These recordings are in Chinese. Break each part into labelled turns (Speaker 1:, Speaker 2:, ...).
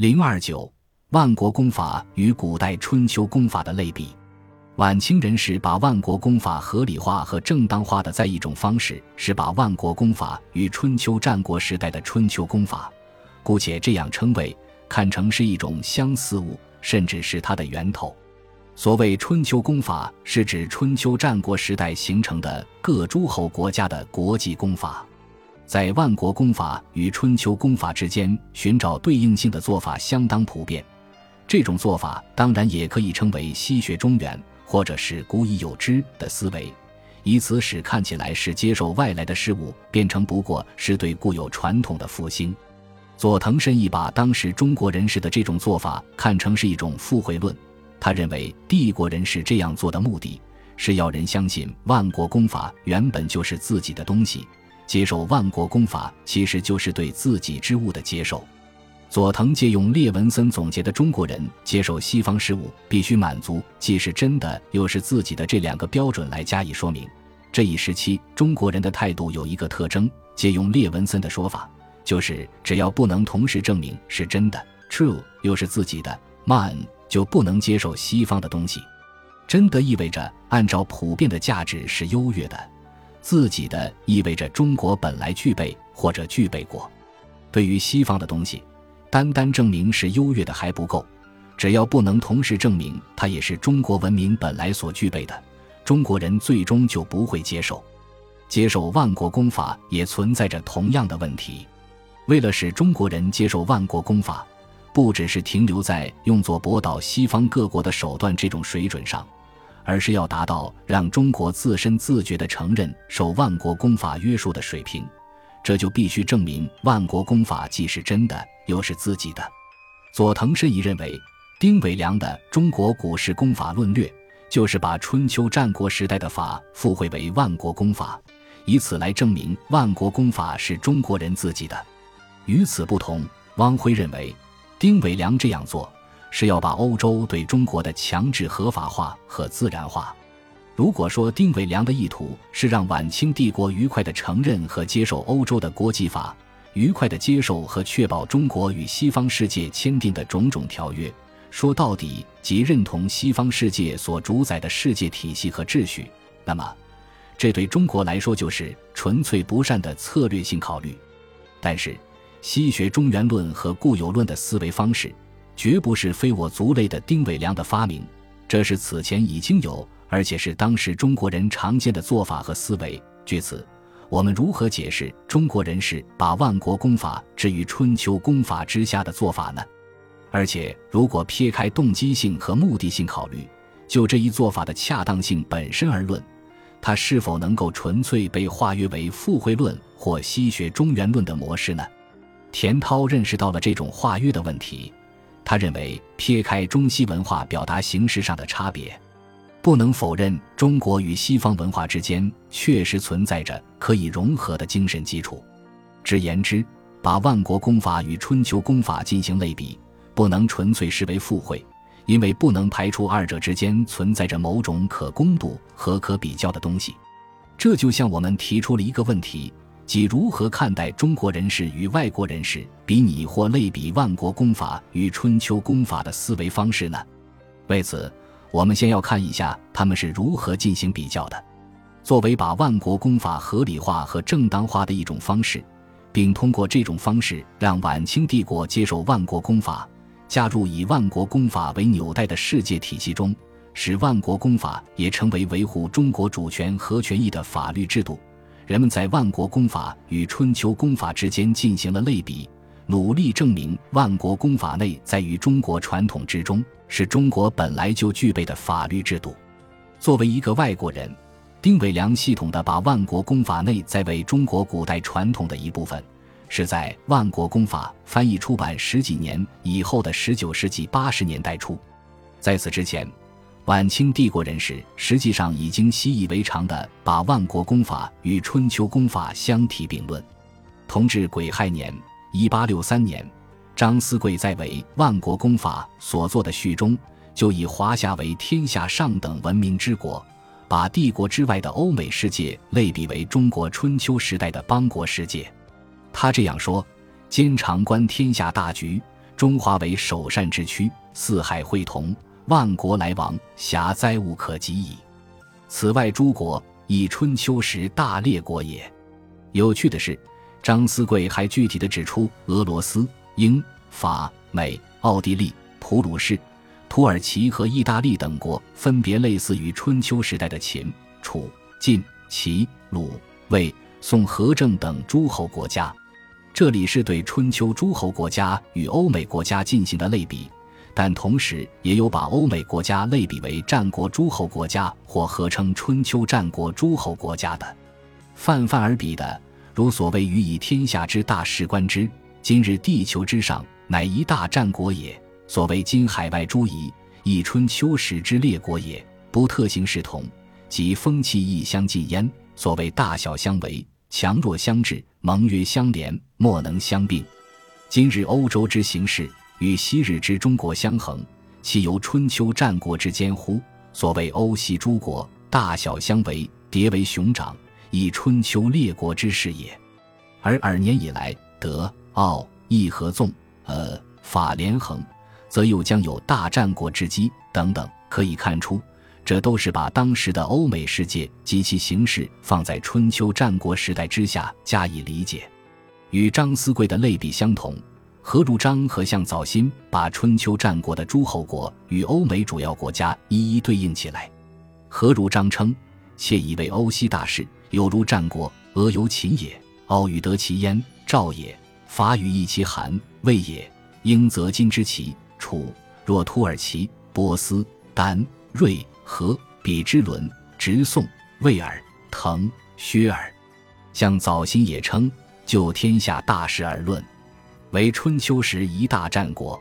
Speaker 1: 零二九，万国公法与古代春秋公法的类比。晚清人士把万国公法合理化和正当化的在一种方式是把万国公法与春秋战国时代的春秋公法，姑且这样称谓，看成是一种相似物，甚至是它的源头。所谓春秋公法，是指春秋战国时代形成的各诸侯国家的国际公法。在万国公法与春秋公法之间寻找对应性的做法相当普遍。这种做法当然也可以称为西学中原。或者是古已有之的思维，以此使看起来是接受外来的事物，变成不过是对固有传统的复兴。佐藤慎一把当时中国人士的这种做法看成是一种附会论。他认为帝国人士这样做的目的是要人相信万国公法原本就是自己的东西，接受万国公法其实就是对自己之物的接受。佐藤借用列文森总结的中国人接受西方事物必须满足既是真的又是自己的这两个标准来加以说明。这一时期中国人的态度有一个特征，借用列文森的说法，就是只要不能同时证明是真的 （true） 又是自己的 （man），就不能接受西方的东西。真的意味着按照普遍的价值是优越的，自己的意味着中国本来具备或者具备过。对于西方的东西。单单证明是优越的还不够，只要不能同时证明它也是中国文明本来所具备的，中国人最终就不会接受。接受万国公法也存在着同样的问题。为了使中国人接受万国公法，不只是停留在用作驳倒西方各国的手段这种水准上，而是要达到让中国自身自觉地承认受万国公法约束的水平。这就必须证明万国公法既是真的，又是自己的。佐藤慎一认为，丁伟良的《中国古世公法论略》就是把春秋战国时代的法附会为万国公法，以此来证明万国公法是中国人自己的。与此不同，汪晖认为，丁伟良这样做是要把欧洲对中国的强制合法化和自然化。如果说丁伟良的意图是让晚清帝国愉快地承认和接受欧洲的国际法，愉快地接受和确保中国与西方世界签订的种种条约，说到底即认同西方世界所主宰的世界体系和秩序，那么，这对中国来说就是纯粹不善的策略性考虑。但是，西学中原论和固有论的思维方式，绝不是非我族类的丁伟良的发明，这是此前已经有。而且是当时中国人常见的做法和思维。据此，我们如何解释中国人士把万国公法置于春秋公法之下的做法呢？而且，如果撇开动机性和目的性考虑，就这一做法的恰当性本身而论，它是否能够纯粹被划约为附会论或西学中原论的模式呢？田涛认识到了这种划约的问题。他认为，撇开中西文化表达形式上的差别。不能否认，中国与西方文化之间确实存在着可以融合的精神基础。直言之，把万国公法与春秋公法进行类比，不能纯粹视为附会，因为不能排除二者之间存在着某种可攻度和可比较的东西。这就像我们提出了一个问题，即如何看待中国人士与外国人士比拟或类比万国公法与春秋公法的思维方式呢？为此。我们先要看一下他们是如何进行比较的。作为把万国公法合理化和正当化的一种方式，并通过这种方式让晚清帝国接受万国公法，加入以万国公法为纽带的世界体系中，使万国公法也成为维护中国主权和权益的法律制度。人们在万国公法与春秋公法之间进行了类比。努力证明万国公法内在于中国传统之中，是中国本来就具备的法律制度。作为一个外国人，丁伟良系统的把万国公法内在为中国古代传统的一部分，是在万国公法翻译出版十几年以后的十九世纪八十年代初。在此之前，晚清帝国人士实际上已经习以为常的把万国公法与春秋公法相提并论。同治癸亥年。一八六三年，张思贵在为《万国公法》所作的序中，就以华夏为天下上等文明之国，把帝国之外的欧美世界类比为中国春秋时代的邦国世界。他这样说：“兼常观天下大局，中华为首善之区，四海会同，万国来往，遐灾无可及矣。此外诸国，以春秋时大列国也。有趣的是，张思贵还具体的指出，俄罗斯、英、法、美、奥地利、普鲁士、土耳其和意大利等国，分别类似于春秋时代的秦、楚、晋、齐、鲁、魏、宋、和郑等诸侯国家。这里是对春秋诸侯国家与欧美国家进行的类比。但同时也有把欧美国家类比为战国诸侯国家或合称春秋战国诸侯国家的，泛泛而比的，如所谓“予以天下之大事观之，今日地球之上，乃一大战国也；所谓今海外诸夷，以春秋时之列国也，不特行事同，即风气亦相近焉。所谓大小相为，强弱相制，盟约相连，莫能相并。今日欧洲之形势。与昔日之中国相衡，其由春秋战国之间乎？所谓欧西诸国，大小相为，迭为熊掌，以春秋列国之势也。而二年以来，德、奥、义合纵，呃，法连横，则又将有大战国之机等等。可以看出，这都是把当时的欧美世界及其形势放在春秋战国时代之下加以理解，与张思贵的类比相同。何如章和向早新把春秋战国的诸侯国与欧美主要国家一一对应起来。何如章称：“窃以为欧西大事，有如战国，俄由秦也，奥与得其焉，赵也；法与易其韩，魏也；英则今之齐、楚。若土耳其、波斯、丹、瑞、和、比之伦，直宋、魏尔、滕、薛尔。向早新也称：就天下大事而论。”为春秋时一大战国，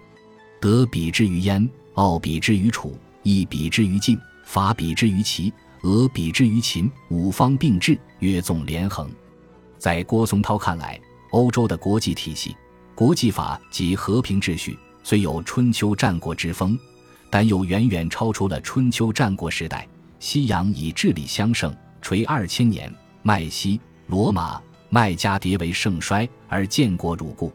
Speaker 1: 德比之于燕，奥比之于楚，义比之于晋，法比之于齐，俄比之于秦，五方并治，约纵连横。在郭松涛看来，欧洲的国际体系、国际法及和平秩序虽有春秋战国之风，但又远远超出了春秋战国时代。西洋以智理相胜，垂二千年，麦西、罗马、麦加迭为盛衰，而建国如故。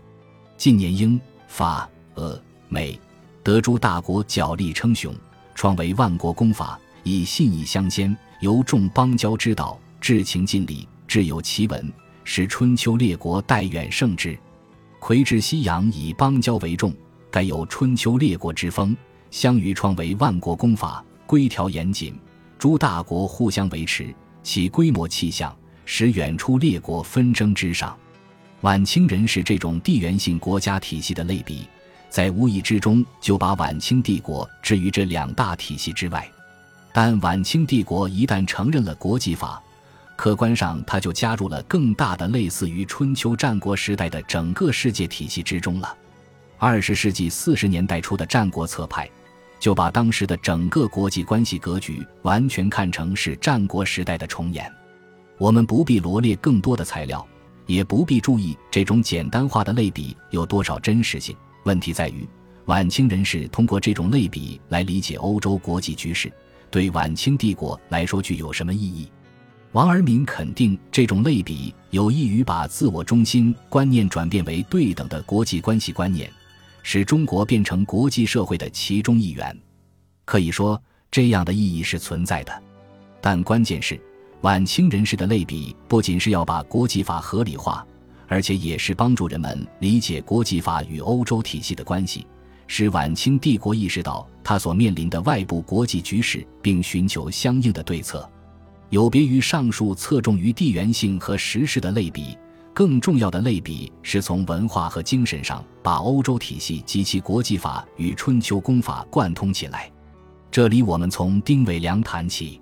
Speaker 1: 近年，英、法、俄、美、德诸大国角力称雄，创为万国公法，以信义相兼，由众邦交之道，至情尽礼，至有其文，使春秋列国代远胜之。魁至西洋以邦交为重，该有春秋列国之风。相与创为万国公法，规条严谨，诸大国互相维持，其规模气象，使远出列国纷争之上。晚清人士这种地缘性国家体系的类比，在无意之中就把晚清帝国置于这两大体系之外。但晚清帝国一旦承认了国际法，客观上它就加入了更大的类似于春秋战国时代的整个世界体系之中了。二十世纪四十年代初的战国策派，就把当时的整个国际关系格局完全看成是战国时代的重演。我们不必罗列更多的材料。也不必注意这种简单化的类比有多少真实性。问题在于，晚清人士通过这种类比来理解欧洲国际局势，对晚清帝国来说具有什么意义？王尔敏肯定这种类比有益于把自我中心观念转变为对等的国际关系观念，使中国变成国际社会的其中一员。可以说，这样的意义是存在的，但关键是。晚清人士的类比不仅是要把国际法合理化，而且也是帮助人们理解国际法与欧洲体系的关系，使晚清帝国意识到他所面临的外部国际局势，并寻求相应的对策。有别于上述侧重于地缘性和时事的类比，更重要的类比是从文化和精神上把欧洲体系及其国际法与春秋公法贯通起来。这里我们从丁伟良谈起。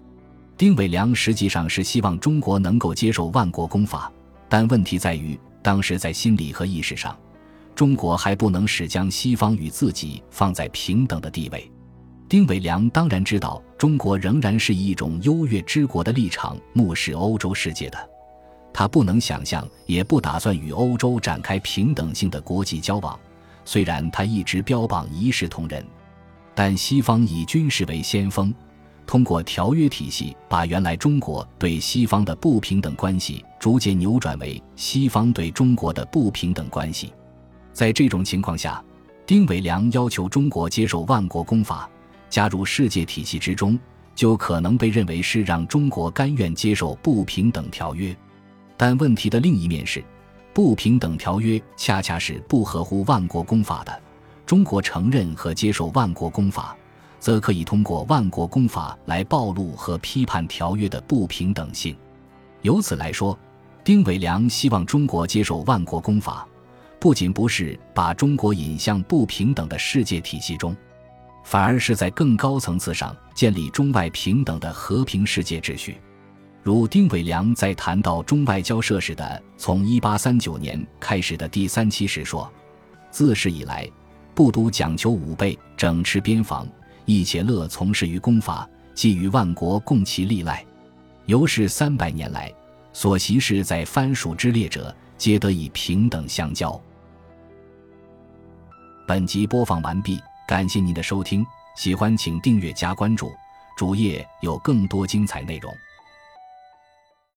Speaker 1: 丁伟良实际上是希望中国能够接受万国公法，但问题在于，当时在心理和意识上，中国还不能使将西方与自己放在平等的地位。丁伟良当然知道，中国仍然是以一种优越之国的立场目视欧洲世界的，他不能想象，也不打算与欧洲展开平等性的国际交往。虽然他一直标榜一视同仁，但西方以军事为先锋。通过条约体系，把原来中国对西方的不平等关系逐渐扭转为西方对中国的不平等关系。在这种情况下，丁伟良要求中国接受万国公法，加入世界体系之中，就可能被认为是让中国甘愿接受不平等条约。但问题的另一面是，不平等条约恰恰是不合乎万国公法的。中国承认和接受万国公法，则可以通过万国公法来暴露和批判条约的不平等性。由此来说，丁伟良希望中国接受万国公法。不仅不是把中国引向不平等的世界体系中，反而是在更高层次上建立中外平等的和平世界秩序。如丁伟良在谈到中外交涉时的从一八三九年开始的第三期时说：“自是以来，不独讲求武备，整持边防，亦且乐从事于功法，寄与万国共其利赖。由是三百年来，所习事在藩属之列者，皆得以平等相交。”本集播放完毕，感谢您的收听，喜欢请订阅加关注，主页有更多精彩内容。